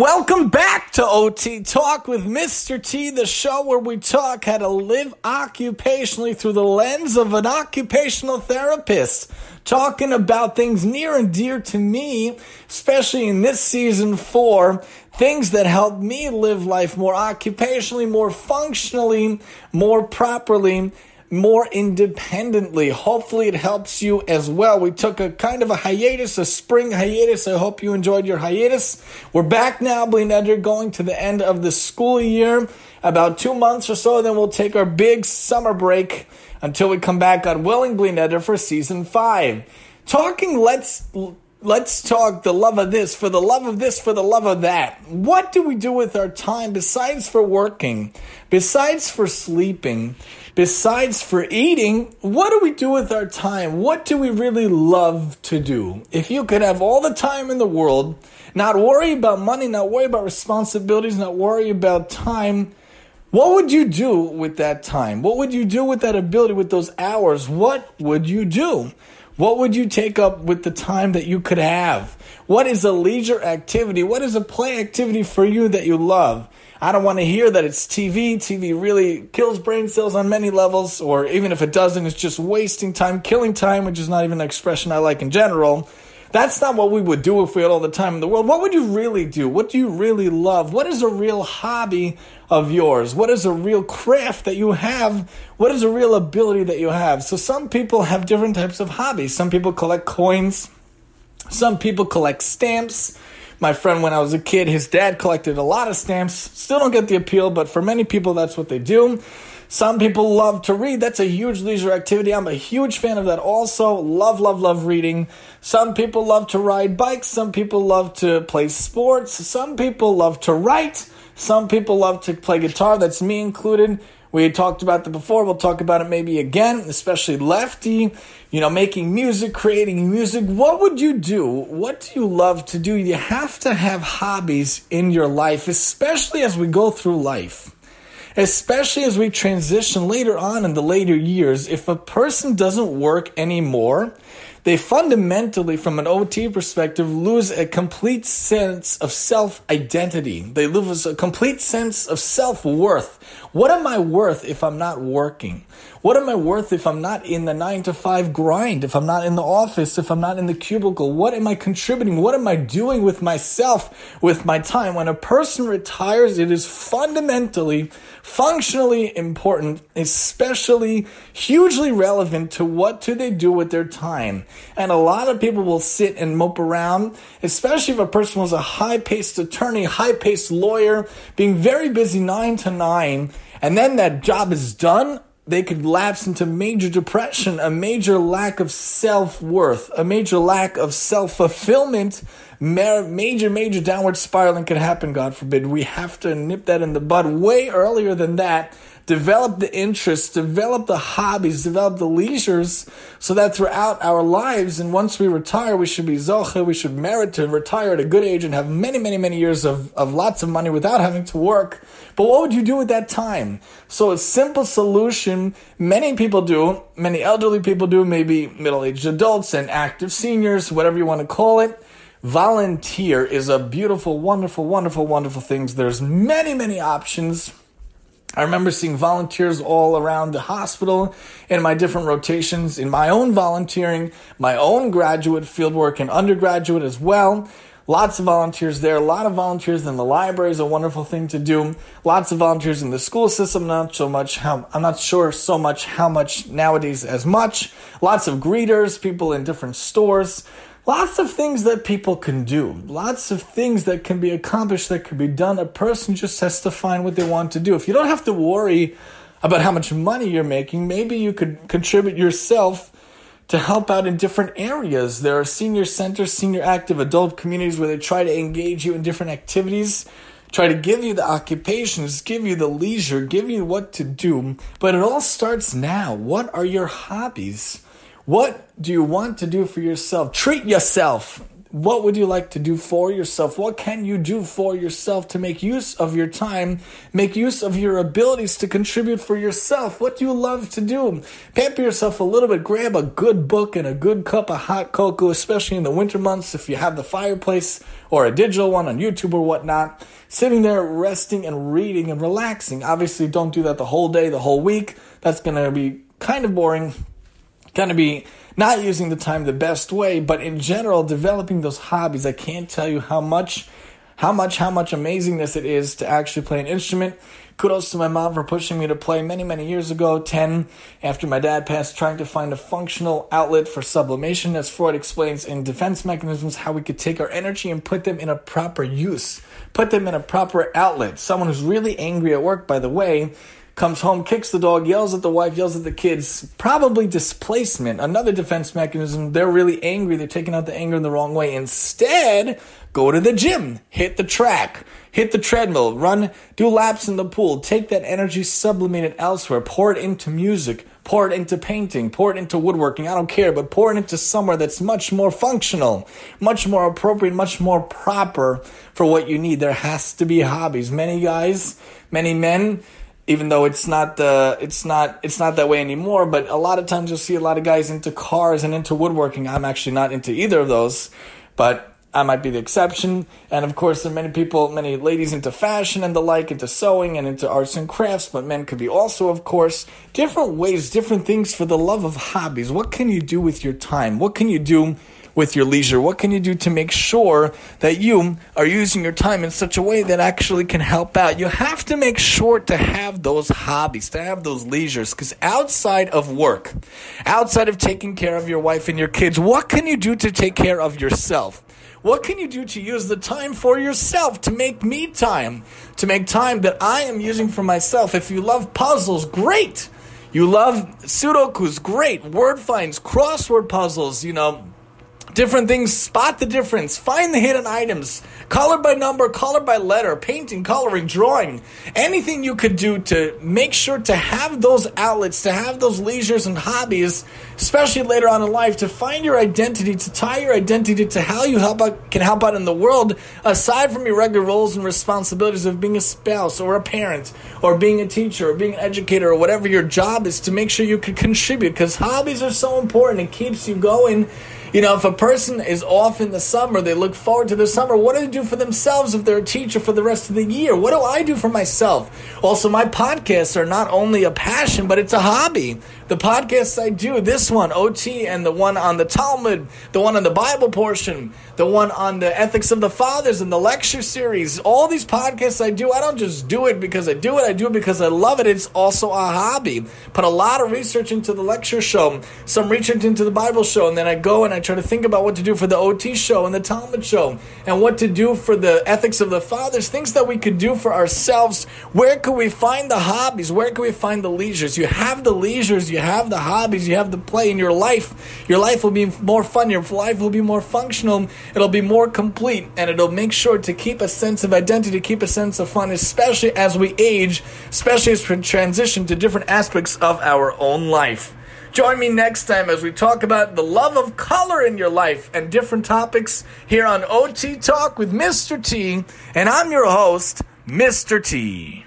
welcome back to OT Talk with Mr. T, the show where we talk how to live occupationally through the lens of an occupational therapist. Talking about things near and dear to me, especially in this season four, things that help me live life more occupationally, more functionally, more properly, more independently. Hopefully, it helps you as well. We took a kind of a hiatus, a spring hiatus. I hope you enjoyed your hiatus. We're back now, bli neder, going to the end of the school year. About two months or so, then we'll take our big summer break until we come back on Willing bli neder for season five. Talking, let's let's talk the love of this, for the love of this, for the love of that. What do we do with our time besides for working, besides for sleeping, besides for eating? What do we do with our time? What do we really love to do? If you could have all the time in the world, not worry about money, not worry about responsibilities, not worry about time, what would you do with that time? What would you do with that ability, with those hours? What would you do? What would you take up with the time that you could have? What is a leisure activity? What is a play activity for you that you love? I don't want to hear that it's TV. TV really kills brain cells on many levels, or even if it doesn't, it's just wasting time, killing time, which is not even an expression I like in general. That's not what we would do if we had all the time in the world. What would you really do? What do you really love? What is a real hobby of yours? What is a real craft that you have? What is a real ability that you have? So some people have different types of hobbies. Some people collect coins. Some people collect stamps. My friend, when I was a kid, his dad collected a lot of stamps. Still don't get the appeal, but for many people, that's what they do. Some people love to read. That's a huge leisure activity. I'm a huge fan of that also. Love, love, love reading. Some people love to ride bikes. Some people love to play sports. Some people love to write. Some people love to play guitar. That's me included. We talked about that before. We'll talk about it maybe again, especially lefty, you know, making music, creating music. What would you do? What do you love to do? You have to have hobbies in your life, especially as we go through life especially as we transition later on in the later years, if a person doesn't work anymore, they fundamentally, from an OT perspective, lose a complete sense of self identity. They lose a complete sense of self worth. What am I worth if I'm not working? What am I worth if I'm not in the nine to five grind? If I'm not in the office? If I'm not in the cubicle? What am I contributing? What am I doing with myself, with my time? When a person retires, it is fundamentally, functionally important, especially hugely relevant to what do they do with their time. And a lot of people will sit and mope around, especially if a person was a high paced attorney, high paced lawyer, being very busy nine to nine, and then that job is done they could lapse into major depression, a major lack of self worth, a major lack of self fulfillment, major, major downward spiraling could happen, God forbid. We have to nip that in the bud way earlier than that develop the interests, develop the hobbies, develop the leisures, so that throughout our lives, and once we retire, we should be zocha, we should merit to retire at a good age and have many, many, many years of, of lots of money without having to work. But what would you do with that time? So a simple solution, many people do, many elderly people do, maybe middle-aged adults and active seniors, whatever you want to call it. Volunteer is a beautiful, wonderful, wonderful, wonderful thing. There's many, many options I remember seeing volunteers all around the hospital in my different rotations, in my own volunteering, my own graduate fieldwork and undergraduate as well. Lots of volunteers there, a lot of volunteers in the library is a wonderful thing to do. Lots of volunteers in the school system, not so much how, I'm not sure so much how much nowadays as much. Lots of greeters, people in different stores. Lots of things that people can do, lots of things that can be accomplished, that can be done. A person just has to find what they want to do. If you don't have to worry about how much money you're making, maybe you could contribute yourself to help out in different areas. There are senior centers, senior active adult communities where they try to engage you in different activities, try to give you the occupations, give you the leisure, give you what to do. But it all starts now. What are your hobbies? What do you want to do for yourself? Treat yourself. What would you like to do for yourself? What can you do for yourself to make use of your time, make use of your abilities to contribute for yourself? What do you love to do? Pamper yourself a little bit. Grab a good book and a good cup of hot cocoa, especially in the winter months if you have the fireplace or a digital one on YouTube or whatnot. Sitting there, resting and reading and relaxing. Obviously, don't do that the whole day, the whole week. That's going to be kind of boring. Going to be not using the time the best way, but in general, developing those hobbies. I can't tell you how much, how much, how much amazingness it is to actually play an instrument. Kudos to my mom for pushing me to play many, many years ago, 10, after my dad passed, trying to find a functional outlet for sublimation, as Freud explains in defense mechanisms, how we could take our energy and put them in a proper use, put them in a proper outlet. Someone who's really angry at work, by the way, comes home, kicks the dog, yells at the wife, yells at the kids. Probably displacement, another defense mechanism. They're really angry. They're taking out the anger in the wrong way. Instead, go to the gym, hit the track, hit the treadmill, run, do laps in the pool. Take that energy, sublimate it elsewhere, pour it into music, pour it into painting, pour it into woodworking. I don't care, but pour it into somewhere that's much more functional, much more appropriate, much more proper for what you need. There has to be hobbies. Many guys, many men, even though it's not the it's not it's not that way anymore but a lot of times you'll see a lot of guys into cars and into woodworking i'm actually not into either of those but i might be the exception and of course there are many people many ladies into fashion and the like into sewing and into arts and crafts but men could be also of course different ways different things for the love of hobbies what can you do with your time what can you do with your leisure? What can you do to make sure that you are using your time in such a way that actually can help out? You have to make sure to have those hobbies, to have those leisures, because outside of work, outside of taking care of your wife and your kids, what can you do to take care of yourself? What can you do to use the time for yourself, to make me time, to make time that I am using for myself? If you love puzzles, great. You love Sudokus, great. Word finds, crossword puzzles, you know, different things, spot the difference, find the hidden items, color by number, color by letter, painting, coloring, drawing, anything you could do to make sure to have those outlets, to have those leisures and hobbies, especially later on in life, to find your identity, to tie your identity to how you help out, can help out in the world, aside from your regular roles and responsibilities of being a spouse or a parent or being a teacher or being an educator or whatever your job is to make sure you can contribute because hobbies are so important. It keeps you going you know, if a person is off in the summer, they look forward to the summer. What do they do for themselves if they're a teacher for the rest of the year? What do I do for myself? Also, my podcasts are not only a passion, but it's a hobby. The podcasts I do, this one, OT, and the one on the Talmud, the one on the Bible portion, the one on the ethics of the fathers and the lecture series, all these podcasts I do, I don't just do it because I do it, I do it because I love it. It's also a hobby. Put a lot of research into the lecture show, some research into the Bible show, and then I go and I try to think about what to do for the OT show and the Talmud show, and what to do for the ethics of the fathers, things that we could do for ourselves. Where could we find the hobbies? Where could we find the leisures? You have the leisures, you have the hobbies, you have the play in your life. Your life will be more fun, your life will be more functional, it'll be more complete, and it'll make sure to keep a sense of identity, keep a sense of fun, especially as we age, especially as we transition to different aspects of our own life. Join me next time as we talk about the love of color in your life and different topics here on OT Talk with Mr. T. And I'm your host, Mr. T.